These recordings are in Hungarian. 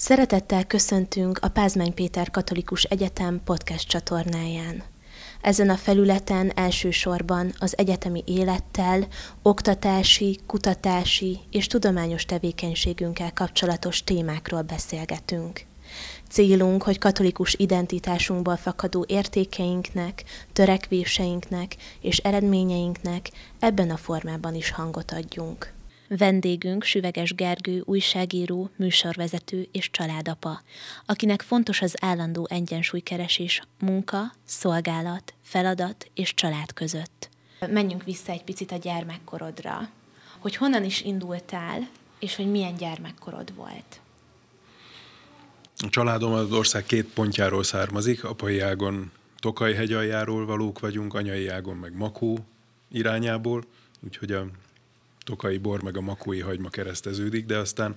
Szeretettel köszöntünk a Pázmány Péter Katolikus Egyetem podcast csatornáján. Ezen a felületen elsősorban az egyetemi élettel, oktatási, kutatási és tudományos tevékenységünkkel kapcsolatos témákról beszélgetünk. Célunk, hogy katolikus identitásunkból fakadó értékeinknek, törekvéseinknek és eredményeinknek ebben a formában is hangot adjunk. Vendégünk Süveges Gergő, újságíró, műsorvezető és családapa, akinek fontos az állandó egyensúlykeresés munka, szolgálat, feladat és család között. Menjünk vissza egy picit a gyermekkorodra, hogy honnan is indultál, és hogy milyen gyermekkorod volt. A családom az ország két pontjáról származik, apai ágon Tokaj hegyaljáról valók vagyunk, anyai ágon meg Makó irányából, úgyhogy a tokai bor meg a makói hagyma kereszteződik, de aztán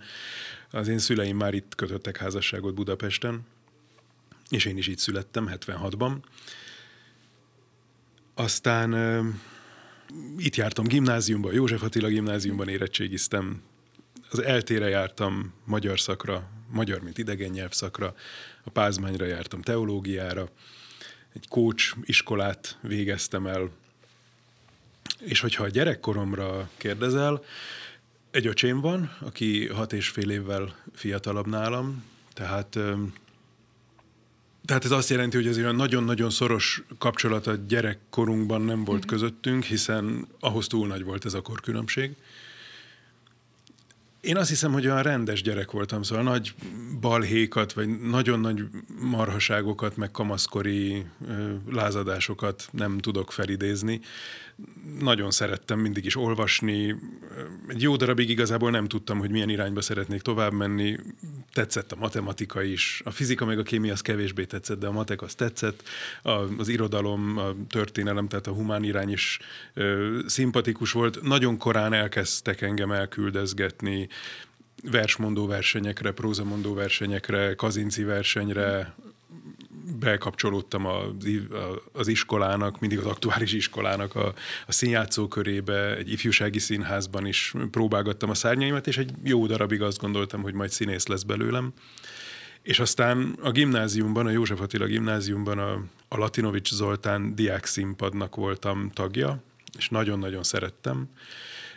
az én szüleim már itt kötöttek házasságot Budapesten, és én is itt születtem 76-ban. Aztán uh, itt jártam gimnáziumban, József Attila gimnáziumban érettségiztem, az eltére jártam magyar szakra, magyar, mint idegen nyelvszakra, a Pázmányra jártam teológiára, egy kócs iskolát végeztem el, és hogyha a gyerekkoromra kérdezel, egy öcsém van, aki hat és fél évvel fiatalabb nálam, tehát tehát ez azt jelenti, hogy azért nagyon-nagyon szoros kapcsolat a gyerekkorunkban nem volt mm-hmm. közöttünk, hiszen ahhoz túl nagy volt ez a korkülönbség. Én azt hiszem, hogy olyan rendes gyerek voltam, szóval nagy balhékat, vagy nagyon nagy marhaságokat, meg kamaszkori lázadásokat nem tudok felidézni. Nagyon szerettem mindig is olvasni. Egy jó darabig igazából nem tudtam, hogy milyen irányba szeretnék tovább menni. Tetszett a matematika is. A fizika meg a kémia az kevésbé tetszett, de a matek az tetszett. A, az irodalom, a történelem, tehát a humán irány is ö, szimpatikus volt. Nagyon korán elkezdtek engem elküldezgetni versmondó versenyekre, prózamondó versenyekre, kazinci versenyre, bekapcsolódtam az, az iskolának, mindig az aktuális iskolának a, a színjátszó körébe, egy ifjúsági színházban is próbálgattam a szárnyaimat, és egy jó darabig azt gondoltam, hogy majd színész lesz belőlem. És aztán a gimnáziumban, a József Attila gimnáziumban a, a Latinovics Zoltán diák színpadnak voltam tagja, és nagyon-nagyon szerettem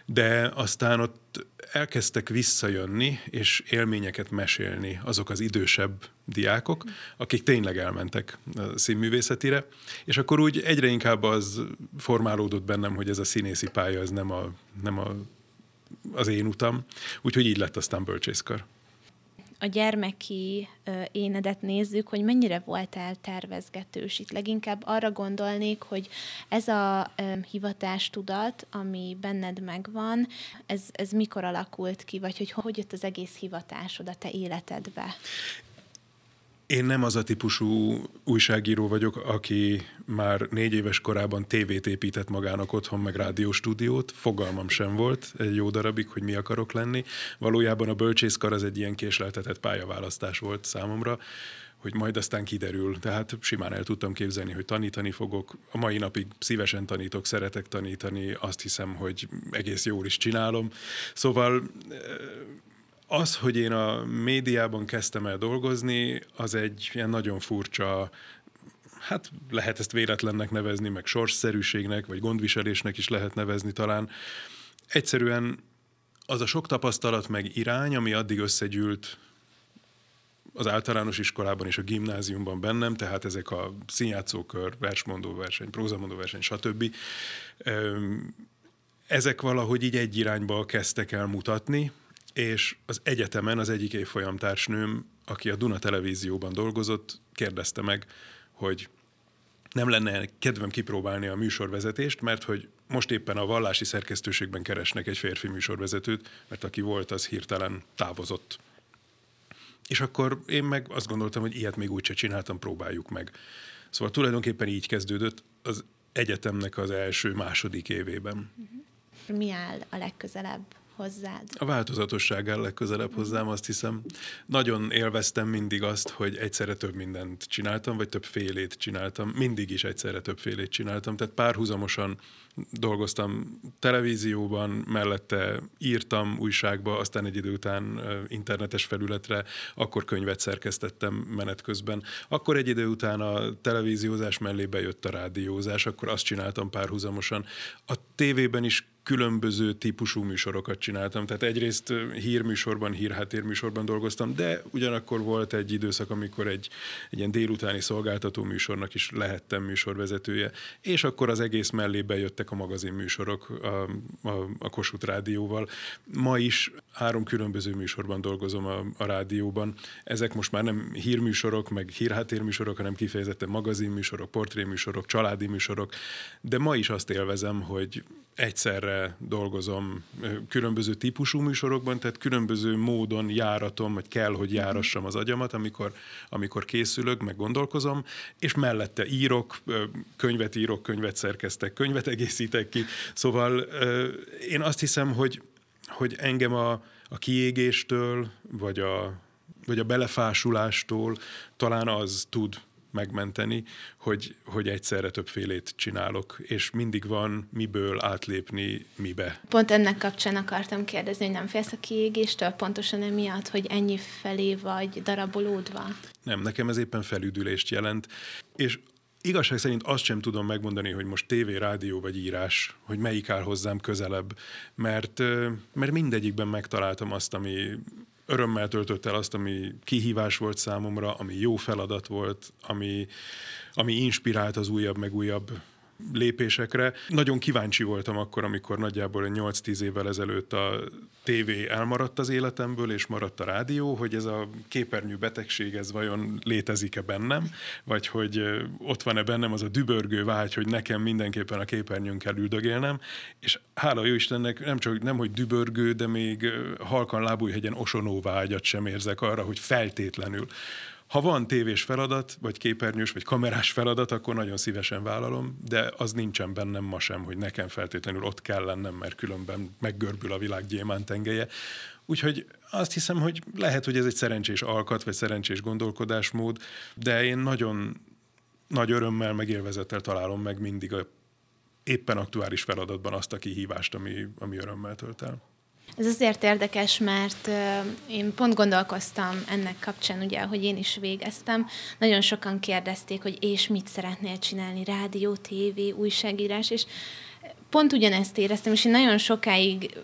de aztán ott elkezdtek visszajönni, és élményeket mesélni azok az idősebb diákok, akik tényleg elmentek a színművészetire, és akkor úgy egyre inkább az formálódott bennem, hogy ez a színészi pálya, ez nem, a, nem a, az én utam, úgyhogy így lett aztán bölcsészkar a gyermeki énedet nézzük, hogy mennyire voltál tervezgetős. Itt leginkább arra gondolnék, hogy ez a hivatástudat, ami benned megvan, ez, ez mikor alakult ki, vagy hogy hogy jött az egész hivatásod a te életedbe? Én nem az a típusú újságíró vagyok, aki már négy éves korában tévét épített magának otthon, meg rádióstúdiót. Fogalmam sem volt egy jó darabig, hogy mi akarok lenni. Valójában a bölcsészkar az egy ilyen késleltetett pályaválasztás volt számomra hogy majd aztán kiderül. Tehát simán el tudtam képzelni, hogy tanítani fogok. A mai napig szívesen tanítok, szeretek tanítani, azt hiszem, hogy egész jól is csinálom. Szóval az, hogy én a médiában kezdtem el dolgozni, az egy ilyen nagyon furcsa hát lehet ezt véletlennek nevezni, meg sorsszerűségnek, vagy gondviselésnek is lehet nevezni talán. Egyszerűen az a sok tapasztalat meg irány, ami addig összegyűlt az általános iskolában és a gimnáziumban bennem, tehát ezek a színjátszókör, versmondó verseny, prózamondó verseny, stb. Ezek valahogy így egy irányba kezdtek el mutatni, és az egyetemen az egyik évfolyam társnőm, aki a Duna televízióban dolgozott, kérdezte meg, hogy nem lenne kedvem kipróbálni a műsorvezetést, mert hogy most éppen a vallási szerkesztőségben keresnek egy férfi műsorvezetőt, mert aki volt, az hirtelen távozott. És akkor én meg azt gondoltam, hogy ilyet még úgyse csináltam, próbáljuk meg. Szóval tulajdonképpen így kezdődött az egyetemnek az első, második évében. Mi áll a legközelebb hozzád? A változatosság áll legközelebb mm. hozzám, azt hiszem. Nagyon élveztem mindig azt, hogy egyszerre több mindent csináltam, vagy több félét csináltam. Mindig is egyszerre több félét csináltam. Tehát párhuzamosan dolgoztam televízióban, mellette írtam újságba, aztán egy idő után internetes felületre, akkor könyvet szerkesztettem menet közben. Akkor egy idő után a televíziózás mellé bejött a rádiózás, akkor azt csináltam párhuzamosan. A tévében is különböző típusú műsorokat csináltam. Tehát egyrészt hírműsorban, hírháttérműsorban dolgoztam, de ugyanakkor volt egy időszak, amikor egy, egy ilyen délutáni szolgáltató műsornak is lehettem műsorvezetője, és akkor az egész mellé bejöttek a magazinműsorok a, a, a Kossuth Rádióval. Ma is három különböző műsorban dolgozom a, a rádióban. Ezek most már nem hírműsorok, meg hírháttérműsorok, hanem kifejezetten magazinműsorok, portréműsorok, családi műsorok, de ma is azt élvezem, hogy egyszerre dolgozom különböző típusú műsorokban, tehát különböző módon járatom, vagy kell, hogy járassam az agyamat, amikor, amikor készülök, meg gondolkozom, és mellette írok, könyvet írok, könyvet szerkeztek, könyvet egészítek ki. Szóval én azt hiszem, hogy, hogy engem a, a kiégéstől, vagy a, vagy a belefásulástól talán az tud megmenteni, hogy, hogy egyszerre többfélét csinálok, és mindig van miből átlépni mibe. Pont ennek kapcsán akartam kérdezni, hogy nem félsz a kiégéstől, pontosan emiatt, hogy ennyi felé vagy darabolódva? Nem, nekem ez éppen felüdülést jelent, és igazság szerint azt sem tudom megmondani, hogy most tévé, rádió vagy írás, hogy melyik áll hozzám közelebb, mert, mert mindegyikben megtaláltam azt, ami, örömmel töltött el azt, ami kihívás volt számomra, ami jó feladat volt, ami, ami inspirált az újabb, meg újabb lépésekre. Nagyon kíváncsi voltam akkor, amikor nagyjából 8-10 évvel ezelőtt a tévé elmaradt az életemből, és maradt a rádió, hogy ez a képernyő betegség, ez vajon létezik-e bennem, vagy hogy ott van-e bennem az a dübörgő vágy, hogy nekem mindenképpen a képernyőn kell üldögélnem, és hála jó Istennek nem csak nem, hogy dübörgő, de még halkan lábújhegyen osonó vágyat sem érzek arra, hogy feltétlenül ha van tévés feladat, vagy képernyős, vagy kamerás feladat, akkor nagyon szívesen vállalom, de az nincsen bennem ma sem, hogy nekem feltétlenül ott kell lennem, mert különben meggörbül a világ gyémánt. Úgyhogy azt hiszem, hogy lehet, hogy ez egy szerencsés alkat, vagy szerencsés gondolkodásmód, de én nagyon nagy örömmel, meg élvezettel találom meg mindig a éppen aktuális feladatban azt a kihívást, ami, ami örömmel tölt el. Ez azért érdekes, mert én pont gondolkoztam ennek kapcsán, ugye, hogy én is végeztem. Nagyon sokan kérdezték, hogy és mit szeretnél csinálni, rádió, tévé, újságírás, és pont ugyanezt éreztem, és én nagyon sokáig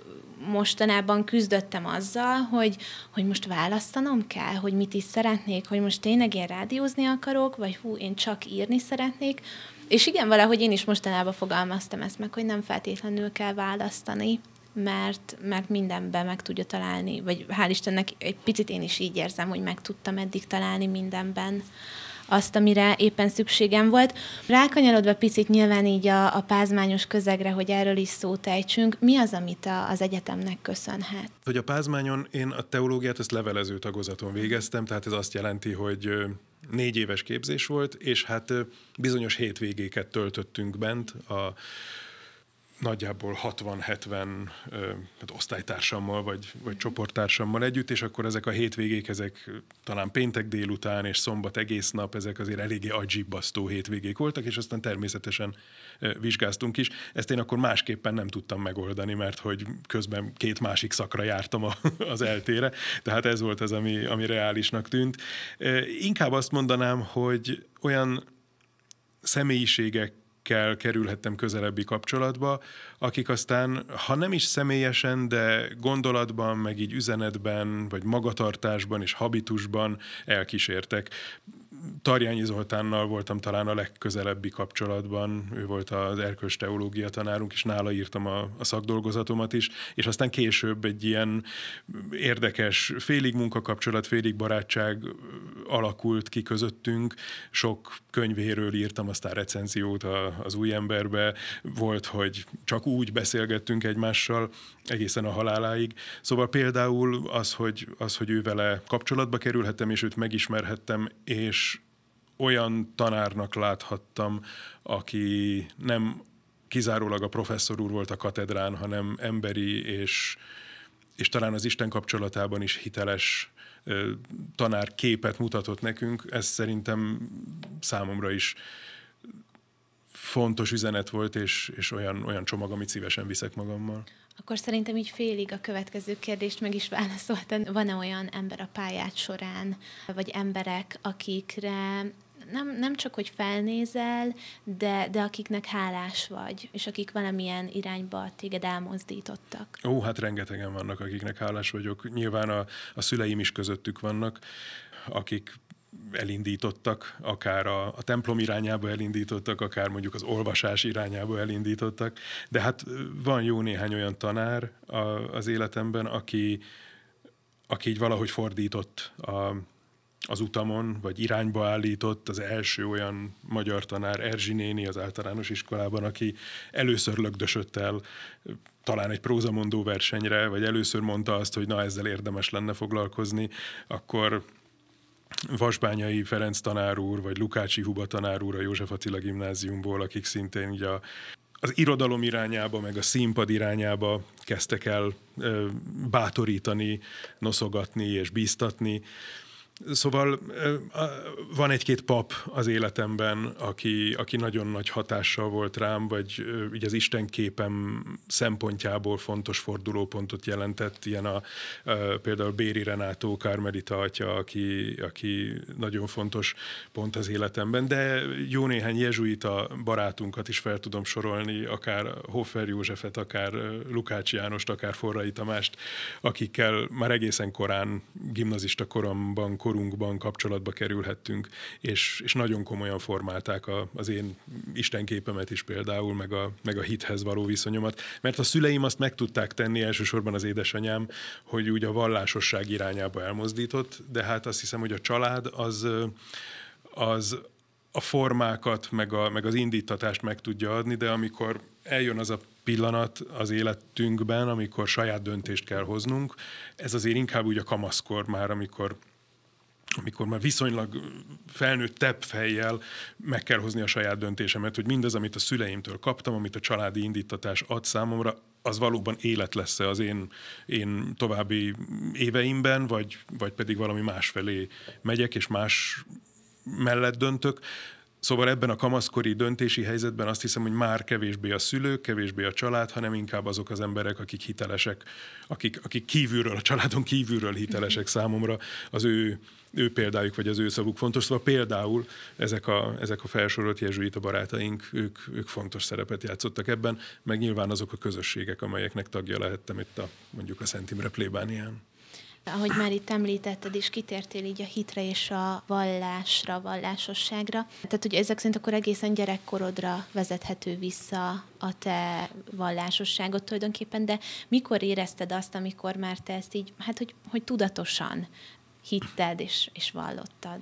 mostanában küzdöttem azzal, hogy, hogy most választanom kell, hogy mit is szeretnék, hogy most tényleg én rádiózni akarok, vagy hú, én csak írni szeretnék. És igen, valahogy én is mostanában fogalmaztam ezt meg, hogy nem feltétlenül kell választani mert, mert mindenben meg tudja találni, vagy hál' Istennek egy picit én is így érzem, hogy meg tudtam eddig találni mindenben azt, amire éppen szükségem volt. Rákanyarodva picit nyilván így a, a pázmányos közegre, hogy erről is szót ejtsünk, mi az, amit a, az egyetemnek köszönhet? Hogy a pázmányon én a teológiát ezt levelező tagozaton végeztem, tehát ez azt jelenti, hogy négy éves képzés volt, és hát bizonyos hétvégéket töltöttünk bent a nagyjából 60-70 hát osztálytársammal vagy, vagy csoporttársammal együtt, és akkor ezek a hétvégék, ezek talán péntek délután és szombat egész nap, ezek azért eléggé agyibbasztó hétvégék voltak, és aztán természetesen vizsgáztunk is. Ezt én akkor másképpen nem tudtam megoldani, mert hogy közben két másik szakra jártam a, az eltére, tehát ez volt az, ami, ami reálisnak tűnt. Inkább azt mondanám, hogy olyan személyiségek akikkel kerülhettem közelebbi kapcsolatba, akik aztán, ha nem is személyesen, de gondolatban, meg így üzenetben, vagy magatartásban és habitusban elkísértek. Tarjányi Zoltánnal voltam talán a legközelebbi kapcsolatban, ő volt az erkölcs teológia tanárunk, és nála írtam a, a szakdolgozatomat is, és aztán később egy ilyen érdekes félig munkakapcsolat, félig barátság alakult ki közöttünk. Sok könyvéről írtam aztán recenziót a, az új emberbe, volt, hogy csak úgy beszélgettünk egymással egészen a haláláig. Szóval például az, hogy, az, hogy ő vele kapcsolatba kerülhettem, és őt megismerhettem, és olyan tanárnak láthattam, aki nem kizárólag a professzor úr volt a katedrán, hanem emberi és és talán az Isten kapcsolatában is hiteles tanár képet mutatott nekünk, ez szerintem számomra is fontos üzenet volt, és, és olyan, olyan csomag, amit szívesen viszek magammal. Akkor szerintem így félig a következő kérdést meg is válaszoltad. Van-e olyan ember a pályát során, vagy emberek, akikre nem, nem csak, hogy felnézel, de, de akiknek hálás vagy, és akik valamilyen irányba téged elmozdítottak. Ó, hát rengetegen vannak, akiknek hálás vagyok. Nyilván a, a szüleim is közöttük vannak, akik elindítottak, akár a, a templom irányába elindítottak, akár mondjuk az olvasás irányába elindítottak, de hát van jó néhány olyan tanár a, az életemben, aki, aki így valahogy fordított a, az utamon, vagy irányba állított az első olyan magyar tanár, Erzsi néni az általános iskolában, aki először lögdösött el talán egy prózamondó versenyre, vagy először mondta azt, hogy na ezzel érdemes lenne foglalkozni, akkor Vasbányai Ferenc tanár úr, vagy Lukácsi Huba tanár úr a József Attila gimnáziumból, akik szintén ugye a, az irodalom irányába, meg a színpad irányába kezdtek el ö, bátorítani, noszogatni és bíztatni. Szóval van egy-két pap az életemben, aki, aki nagyon nagy hatással volt rám, vagy ugye az Isten képem szempontjából fontos fordulópontot jelentett, ilyen a, például Béri Renátó Kármelita atya, aki, aki nagyon fontos pont az életemben, de jó néhány jezsuita barátunkat is fel tudom sorolni, akár Hoffer Józsefet, akár Lukács Jánost, akár Forrai Tamást, akikkel már egészen korán, gimnazista koromban, korunkban kapcsolatba kerülhettünk, és, és nagyon komolyan formálták a, az én istenképemet is például, meg a, meg a hithez való viszonyomat. Mert a szüleim azt meg tudták tenni, elsősorban az édesanyám, hogy úgy a vallásosság irányába elmozdított, de hát azt hiszem, hogy a család az, az a formákat, meg, a, meg az indítatást meg tudja adni, de amikor eljön az a pillanat az életünkben, amikor saját döntést kell hoznunk, ez azért inkább úgy a kamaszkor már, amikor amikor már viszonylag felnőttebb fejjel meg kell hozni a saját döntésemet, hogy mindaz, amit a szüleimtől kaptam, amit a családi indítatás ad számomra, az valóban élet lesz-e az én, én további éveimben, vagy, vagy pedig valami más felé megyek, és más mellett döntök. Szóval ebben a kamaszkori döntési helyzetben azt hiszem, hogy már kevésbé a szülők, kevésbé a család, hanem inkább azok az emberek, akik hitelesek, akik, akik kívülről, a családon kívülről hitelesek számomra, az ő, ő példájuk, vagy az ő szavuk fontos. Szóval például ezek a, ezek a felsorolt jezsuita barátaink, ők, ők fontos szerepet játszottak ebben, meg nyilván azok a közösségek, amelyeknek tagja lehettem itt a, mondjuk a Szent Imre plébánián. Ahogy már itt említetted, és kitértél így a hitre és a vallásra, vallásosságra. Tehát, hogy ezek szerint akkor egészen gyerekkorodra vezethető vissza a te vallásosságot tulajdonképpen, de mikor érezted azt, amikor már te ezt így, hát hogy, hogy tudatosan hitted és, és vallottad?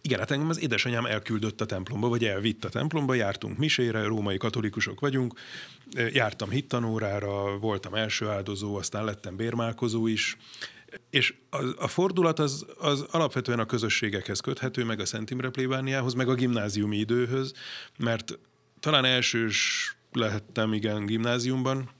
Igen, hát engem az édesanyám elküldött a templomba, vagy elvitt a templomba, jártunk misére, római katolikusok vagyunk, jártam hittanórára, voltam első áldozó, aztán lettem bérmálkozó is, és a, a fordulat az, az alapvetően a közösségekhez köthető, meg a Szent Imre plébániához, meg a gimnáziumi időhöz, mert talán elsős lehettem, igen, gimnáziumban,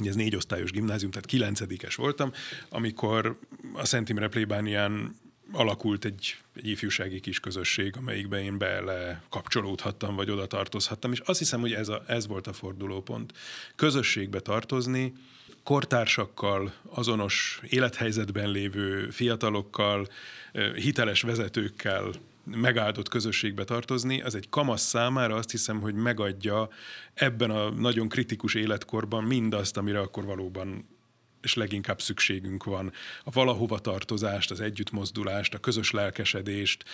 Ugye ez négy osztályos gimnázium, tehát kilencedikes voltam, amikor a Szent Imre plébánián alakult egy, egy ifjúsági kis közösség, amelyikben én bele kapcsolódhattam, vagy oda tartozhattam, és azt hiszem, hogy ez, a, ez volt a fordulópont. Közösségbe tartozni, kortársakkal, azonos élethelyzetben lévő fiatalokkal, hiteles vezetőkkel megáldott közösségbe tartozni, az egy kamasz számára azt hiszem, hogy megadja ebben a nagyon kritikus életkorban mindazt, amire akkor valóban és leginkább szükségünk van. A valahova tartozást, az együttmozdulást, a közös lelkesedést,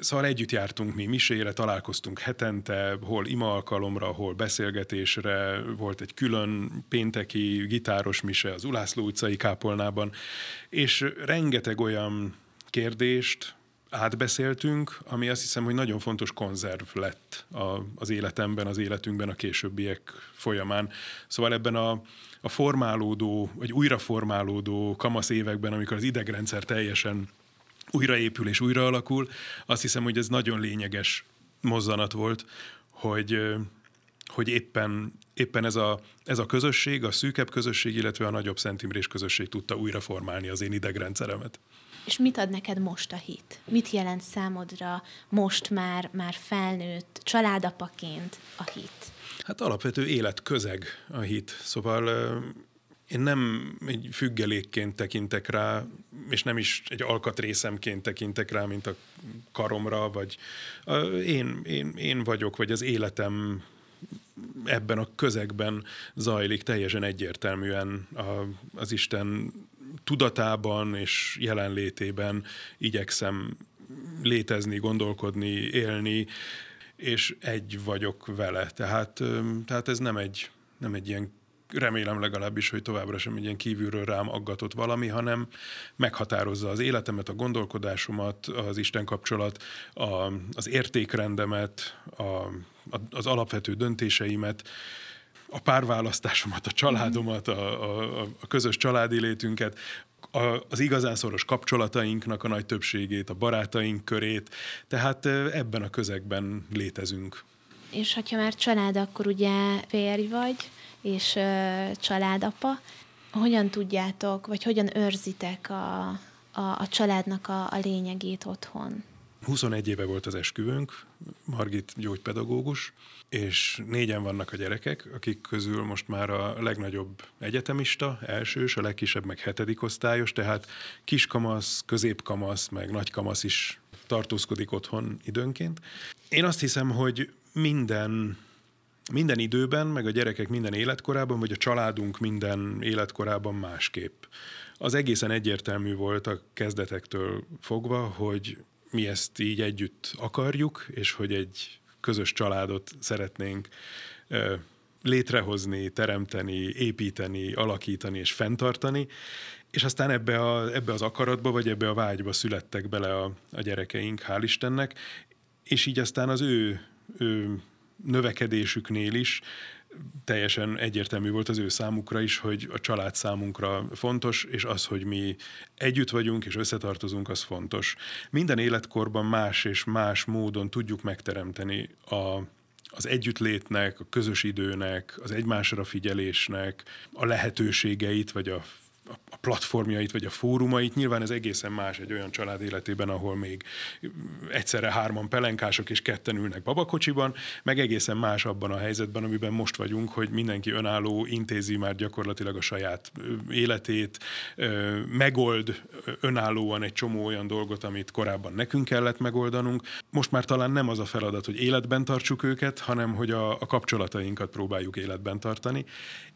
Szóval együtt jártunk mi misére, találkoztunk hetente, hol ima alkalomra, hol beszélgetésre, volt egy külön pénteki gitáros mise az Ulászló utcai kápolnában, és rengeteg olyan kérdést átbeszéltünk, ami azt hiszem, hogy nagyon fontos konzerv lett a, az életemben, az életünkben a későbbiek folyamán. Szóval ebben a, a formálódó, vagy újraformálódó kamasz években, amikor az idegrendszer teljesen újraépül és újra alakul. Azt hiszem, hogy ez nagyon lényeges mozzanat volt, hogy, hogy éppen éppen ez a, ez a közösség, a szűkebb közösség, illetve a nagyobb Szent Imrés közösség tudta újra formálni az én idegrendszeremet. És mit ad neked most a hit? Mit jelent számodra most már, már felnőtt családapaként a hit? Hát alapvető életközeg a hit. Szóval én nem egy függelékként tekintek rá, és nem is egy alkatrészemként tekintek rá, mint a karomra, vagy én, én, én vagyok, vagy az életem ebben a közegben zajlik teljesen egyértelműen a, az Isten tudatában és jelenlétében igyekszem létezni, gondolkodni, élni, és egy vagyok vele. Tehát, tehát ez nem egy, nem egy ilyen remélem legalábbis, hogy továbbra sem egy ilyen kívülről rám aggatott valami, hanem meghatározza az életemet, a gondolkodásomat, az Isten kapcsolat, a, az értékrendemet, a, a, az alapvető döntéseimet, a párválasztásomat, a családomat, a, a, a közös családi létünket, a, az igazán szoros kapcsolatainknak a nagy többségét, a barátaink körét, tehát ebben a közegben létezünk. És ha már család, akkor ugye férj vagy, és ö, családapa. Hogyan tudjátok, vagy hogyan őrzitek a, a, a családnak a, a lényegét otthon? 21 éve volt az esküvőnk, Margit gyógypedagógus, és négyen vannak a gyerekek, akik közül most már a legnagyobb egyetemista, elsős, a legkisebb meg hetedik osztályos, tehát kiskamasz, középkamasz, meg nagykamasz is tartózkodik otthon időnként. Én azt hiszem, hogy minden minden időben, meg a gyerekek minden életkorában, vagy a családunk minden életkorában másképp. Az egészen egyértelmű volt a kezdetektől fogva, hogy mi ezt így együtt akarjuk, és hogy egy közös családot szeretnénk létrehozni, teremteni, építeni, alakítani és fenntartani, és aztán ebbe, a, ebbe az akaratba, vagy ebbe a vágyba születtek bele a, a gyerekeink, hál' Istennek, és így aztán az ő, ő növekedésüknél is teljesen egyértelmű volt az ő számukra is, hogy a család számunkra fontos, és az, hogy mi együtt vagyunk és összetartozunk, az fontos. Minden életkorban más és más módon tudjuk megteremteni a az együttlétnek, a közös időnek, az egymásra figyelésnek a lehetőségeit, vagy a a platformjait, vagy a fórumait. Nyilván ez egészen más egy olyan család életében, ahol még egyszerre hárman pelenkások és ketten ülnek babakocsiban, meg egészen más abban a helyzetben, amiben most vagyunk, hogy mindenki önálló intézi már gyakorlatilag a saját életét, megold önállóan egy csomó olyan dolgot, amit korábban nekünk kellett megoldanunk. Most már talán nem az a feladat, hogy életben tartsuk őket, hanem hogy a, a kapcsolatainkat próbáljuk életben tartani,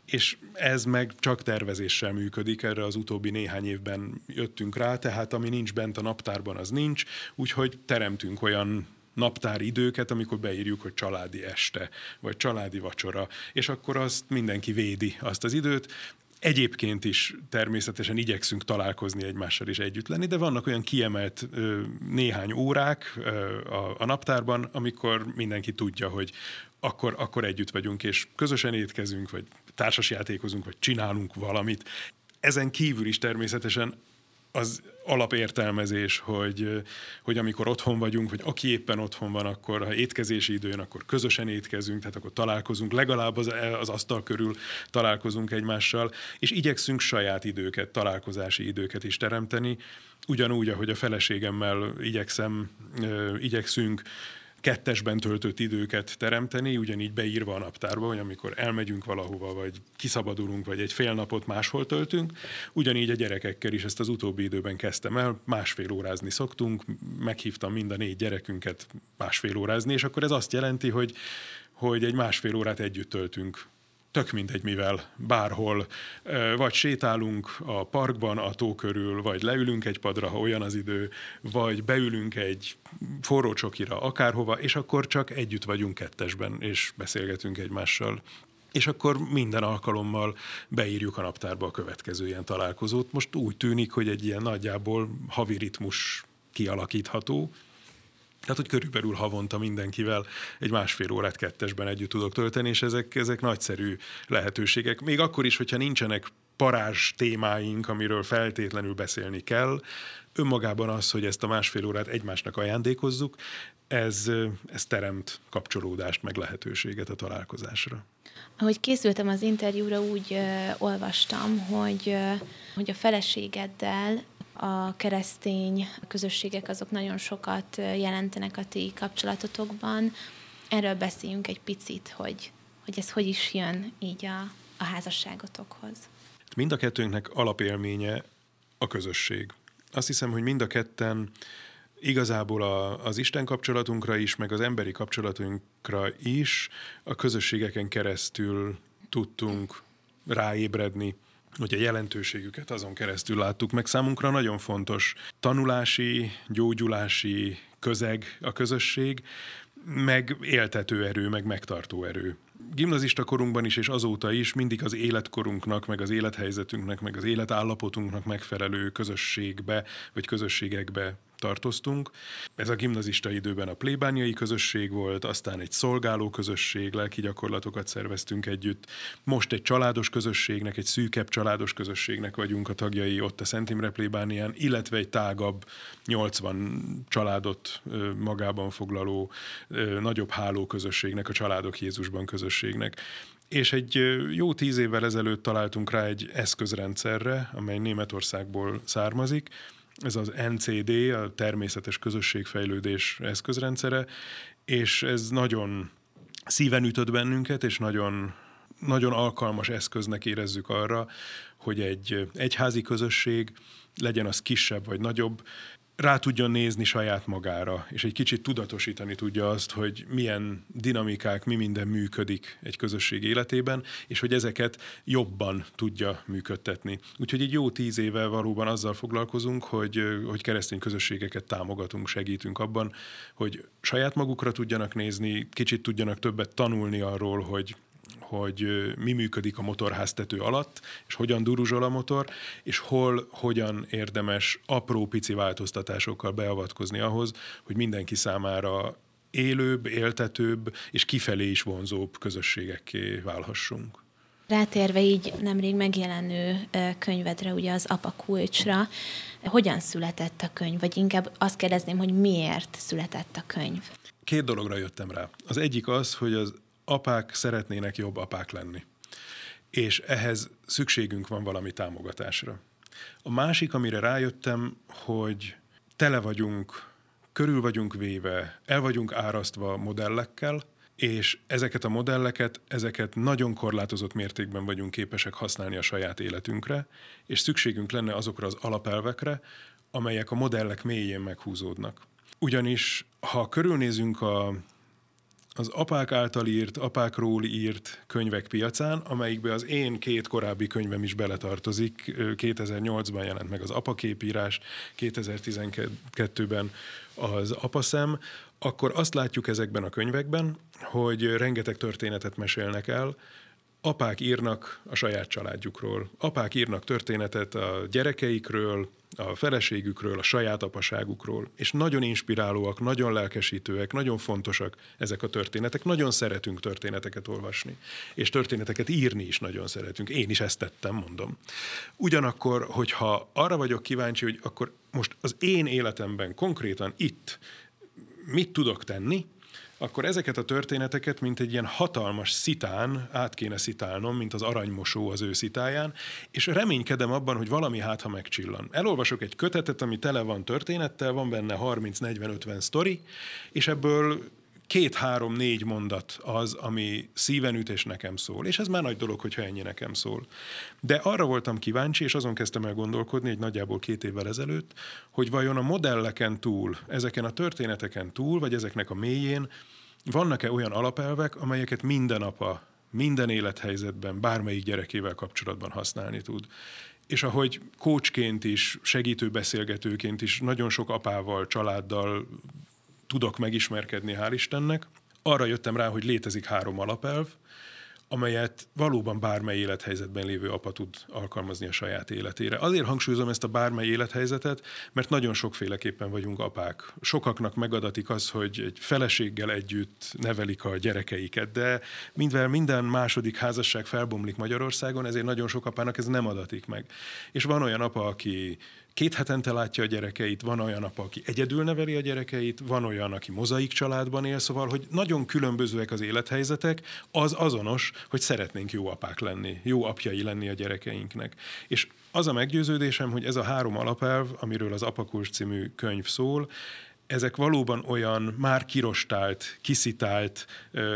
és ez meg csak tervezéssel működik, erre az utóbbi néhány évben jöttünk rá, tehát ami nincs bent a naptárban, az nincs, úgyhogy teremtünk olyan naptári időket, amikor beírjuk, hogy családi este, vagy családi vacsora, és akkor azt mindenki védi azt az időt, Egyébként is természetesen igyekszünk találkozni egymással is együtt lenni, de vannak olyan kiemelt néhány órák a, a naptárban, amikor mindenki tudja, hogy akkor, akkor együtt vagyunk, és közösen étkezünk, vagy társasjátékozunk, vagy csinálunk valamit. Ezen kívül is természetesen az alapértelmezés, hogy, hogy amikor otthon vagyunk, vagy aki éppen otthon van, akkor ha étkezési időn, akkor közösen étkezünk, tehát akkor találkozunk, legalább az, az asztal körül találkozunk egymással, és igyekszünk saját időket, találkozási időket is teremteni, ugyanúgy, ahogy a feleségemmel igyekszem, igyekszünk kettesben töltött időket teremteni, ugyanígy beírva a naptárba, hogy amikor elmegyünk valahova, vagy kiszabadulunk, vagy egy fél napot máshol töltünk, ugyanígy a gyerekekkel is ezt az utóbbi időben kezdtem el, másfél órázni szoktunk, meghívtam mind a négy gyerekünket másfél órázni, és akkor ez azt jelenti, hogy hogy egy másfél órát együtt töltünk tök mindegy mivel, bárhol, vagy sétálunk a parkban, a tó körül, vagy leülünk egy padra, ha olyan az idő, vagy beülünk egy forró csokira, akárhova, és akkor csak együtt vagyunk kettesben, és beszélgetünk egymással. És akkor minden alkalommal beírjuk a naptárba a következő ilyen találkozót. Most úgy tűnik, hogy egy ilyen nagyjából havi ritmus kialakítható, tehát, hogy körülbelül havonta mindenkivel egy másfél órát kettesben együtt tudok tölteni, és ezek, ezek nagyszerű lehetőségek. Még akkor is, hogyha nincsenek parázs témáink, amiről feltétlenül beszélni kell. Önmagában az, hogy ezt a másfél órát egymásnak ajándékozzuk, ez, ez teremt kapcsolódást, meg lehetőséget a találkozásra. Ahogy készültem az interjúra, úgy uh, olvastam, hogy, uh, hogy a feleségeddel a keresztény közösségek azok nagyon sokat jelentenek a ti kapcsolatotokban. Erről beszéljünk egy picit, hogy, hogy ez hogy is jön így a, a házasságotokhoz. Mind a kettőnknek alapélménye a közösség. Azt hiszem, hogy mind a ketten igazából a, az Isten kapcsolatunkra is, meg az emberi kapcsolatunkra is a közösségeken keresztül tudtunk ráébredni, hogy a jelentőségüket azon keresztül láttuk meg. Számunkra nagyon fontos tanulási, gyógyulási közeg a közösség, meg éltető erő, meg megtartó erő. Gimnazista korunkban is és azóta is mindig az életkorunknak, meg az élethelyzetünknek, meg az életállapotunknak megfelelő közösségbe, vagy közösségekbe tartoztunk. Ez a gimnazista időben a plébániai közösség volt, aztán egy szolgáló közösség, lelki gyakorlatokat szerveztünk együtt. Most egy családos közösségnek, egy szűkebb családos közösségnek vagyunk a tagjai ott a Szent Imre plébánián, illetve egy tágabb 80 családot magában foglaló nagyobb háló közösségnek, a Családok Jézusban közösségnek. És egy jó tíz évvel ezelőtt találtunk rá egy eszközrendszerre, amely Németországból származik, ez az NCD, a természetes közösségfejlődés eszközrendszere, és ez nagyon szíven ütött bennünket, és nagyon, nagyon alkalmas eszköznek érezzük arra, hogy egy egyházi közösség, legyen az kisebb vagy nagyobb, rá tudjon nézni saját magára, és egy kicsit tudatosítani tudja azt, hogy milyen dinamikák, mi minden működik egy közösség életében, és hogy ezeket jobban tudja működtetni. Úgyhogy egy jó tíz éve valóban azzal foglalkozunk, hogy, hogy keresztény közösségeket támogatunk, segítünk abban, hogy saját magukra tudjanak nézni, kicsit tudjanak többet tanulni arról, hogy hogy mi működik a motorháztető alatt, és hogyan duruzsol a motor, és hol, hogyan érdemes apró pici változtatásokkal beavatkozni ahhoz, hogy mindenki számára élőbb, éltetőbb és kifelé is vonzóbb közösségekké válhassunk. Rátérve így nemrég megjelenő könyvedre, ugye az Apa kulcsra, hogyan született a könyv, vagy inkább azt kérdezném, hogy miért született a könyv? Két dologra jöttem rá. Az egyik az, hogy az apák szeretnének jobb apák lenni. És ehhez szükségünk van valami támogatásra. A másik, amire rájöttem, hogy tele vagyunk, körül vagyunk véve, el vagyunk árasztva modellekkel, és ezeket a modelleket, ezeket nagyon korlátozott mértékben vagyunk képesek használni a saját életünkre, és szükségünk lenne azokra az alapelvekre, amelyek a modellek mélyén meghúzódnak. Ugyanis, ha körülnézünk a az apák által írt, apákról írt könyvek piacán, amelyikbe az én két korábbi könyvem is beletartozik. 2008-ban jelent meg az apaképírás, 2012-ben az apaszem, akkor azt látjuk ezekben a könyvekben, hogy rengeteg történetet mesélnek el, apák írnak a saját családjukról, apák írnak történetet a gyerekeikről, a feleségükről, a saját apaságukról, és nagyon inspirálóak, nagyon lelkesítőek, nagyon fontosak ezek a történetek. Nagyon szeretünk történeteket olvasni, és történeteket írni is nagyon szeretünk. Én is ezt tettem, mondom. Ugyanakkor, hogyha arra vagyok kíváncsi, hogy akkor most az én életemben konkrétan itt mit tudok tenni, akkor ezeket a történeteket, mint egy ilyen hatalmas szitán át kéne szitálnom, mint az aranymosó az ő szitáján, és reménykedem abban, hogy valami hát, ha megcsillan. Elolvasok egy kötetet, ami tele van történettel, van benne 30-40-50 sztori, és ebből két-három-négy mondat az, ami szíven üt és nekem szól. És ez már nagy dolog, hogyha ennyi nekem szól. De arra voltam kíváncsi, és azon kezdtem el gondolkodni, egy nagyjából két évvel ezelőtt, hogy vajon a modelleken túl, ezeken a történeteken túl, vagy ezeknek a mélyén vannak-e olyan alapelvek, amelyeket minden apa, minden élethelyzetben, bármelyik gyerekével kapcsolatban használni tud. És ahogy kócsként is, segítő beszélgetőként is nagyon sok apával, családdal tudok megismerkedni, hál' Istennek. Arra jöttem rá, hogy létezik három alapelv, amelyet valóban bármely élethelyzetben lévő apa tud alkalmazni a saját életére. Azért hangsúlyozom ezt a bármely élethelyzetet, mert nagyon sokféleképpen vagyunk apák. Sokaknak megadatik az, hogy egy feleséggel együtt nevelik a gyerekeiket, de mivel minden második házasság felbomlik Magyarországon, ezért nagyon sok apának ez nem adatik meg. És van olyan apa, aki két hetente látja a gyerekeit, van olyan apa, aki egyedül neveli a gyerekeit, van olyan, aki mozaik családban él, szóval, hogy nagyon különbözőek az élethelyzetek, az azonos, hogy szeretnénk jó apák lenni, jó apjai lenni a gyerekeinknek. És az a meggyőződésem, hogy ez a három alapelv, amiről az Apakulcs című könyv szól, ezek valóban olyan már kirostált, kiszitált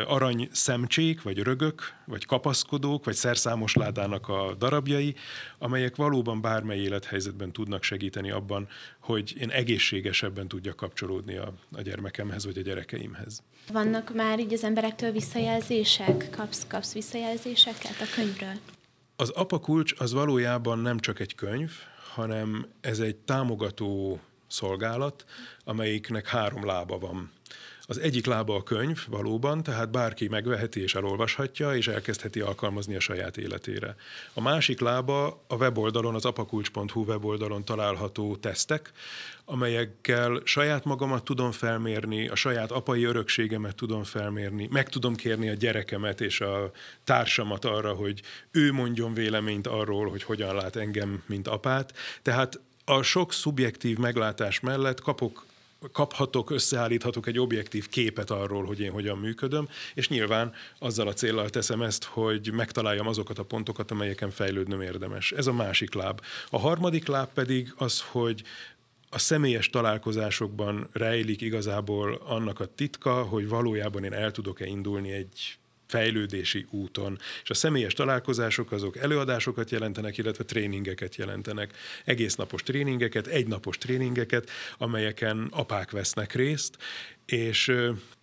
arany szemcsék, vagy rögök, vagy kapaszkodók, vagy szerszámos ládának a darabjai, amelyek valóban bármely élethelyzetben tudnak segíteni abban, hogy én egészségesebben tudjak kapcsolódni a, a gyermekemhez, vagy a gyerekeimhez. Vannak már így az emberektől visszajelzések? Kapsz, kapsz visszajelzéseket a könyvről? Az apakulcs az valójában nem csak egy könyv, hanem ez egy támogató szolgálat, amelyiknek három lába van. Az egyik lába a könyv valóban, tehát bárki megveheti és elolvashatja, és elkezdheti alkalmazni a saját életére. A másik lába a weboldalon, az apakulcs.hu weboldalon található tesztek, amelyekkel saját magamat tudom felmérni, a saját apai örökségemet tudom felmérni, meg tudom kérni a gyerekemet és a társamat arra, hogy ő mondjon véleményt arról, hogy hogyan lát engem, mint apát. Tehát a sok szubjektív meglátás mellett kapok kaphatok, összeállíthatok egy objektív képet arról, hogy én hogyan működöm, és nyilván azzal a célral teszem ezt, hogy megtaláljam azokat a pontokat, amelyeken fejlődnöm érdemes. Ez a másik láb. A harmadik láb pedig az, hogy a személyes találkozásokban rejlik igazából annak a titka, hogy valójában én el tudok-e indulni egy fejlődési úton. És a személyes találkozások azok előadásokat jelentenek, illetve tréningeket jelentenek. Egész napos tréningeket, egynapos tréningeket, amelyeken apák vesznek részt, és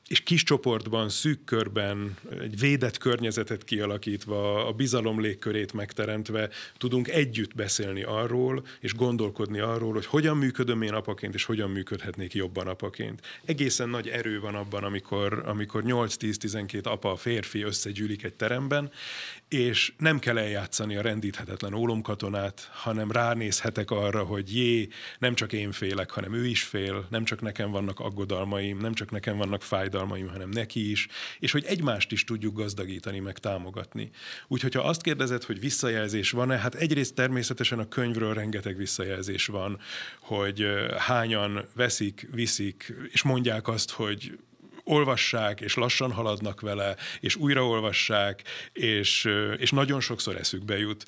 és kis csoportban, szűk körben, egy védett környezetet kialakítva, a bizalom légkörét megteremtve tudunk együtt beszélni arról, és gondolkodni arról, hogy hogyan működöm én apaként, és hogyan működhetnék jobban apaként. Egészen nagy erő van abban, amikor, amikor 8-10-12 apa, férfi összegyűlik egy teremben, és nem kell eljátszani a rendíthetetlen ólomkatonát, hanem ránézhetek arra, hogy jé, nem csak én félek, hanem ő is fél, nem csak nekem vannak aggodalmaim, nem csak nekem vannak fájdalmaim, hanem neki is, és hogy egymást is tudjuk gazdagítani, meg támogatni. Úgyhogy ha azt kérdezed, hogy visszajelzés van-e, hát egyrészt természetesen a könyvről rengeteg visszajelzés van, hogy hányan veszik, viszik, és mondják azt, hogy olvassák, és lassan haladnak vele, és újraolvassák, és, és nagyon sokszor eszükbe jut.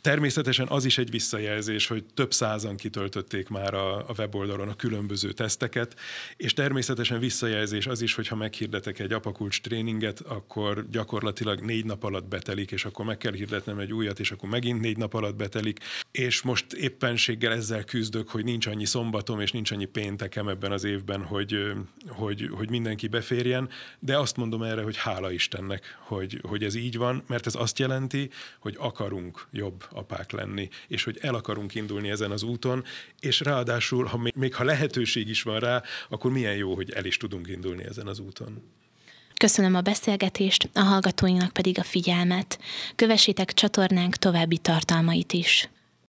Természetesen az is egy visszajelzés, hogy több százan kitöltötték már a, a weboldalon a különböző teszteket, és természetesen visszajelzés az is, hogyha meghirdetek egy apakulcs tréninget, akkor gyakorlatilag négy nap alatt betelik, és akkor meg kell hirdetnem egy újat, és akkor megint négy nap alatt betelik, és most éppenséggel ezzel küzdök, hogy nincs annyi szombatom, és nincs annyi péntekem ebben az évben, hogy, hogy, hogy mindenki beférjen, de azt mondom erre, hogy hála Istennek, hogy, hogy ez így van, mert ez azt jelenti, hogy akarunk jobb apák lenni, és hogy el akarunk indulni ezen az úton, és ráadásul, ha még, még ha lehetőség is van rá, akkor milyen jó, hogy el is tudunk indulni ezen az úton. Köszönöm a beszélgetést, a hallgatóinknak pedig a figyelmet. Kövessétek csatornánk további tartalmait is.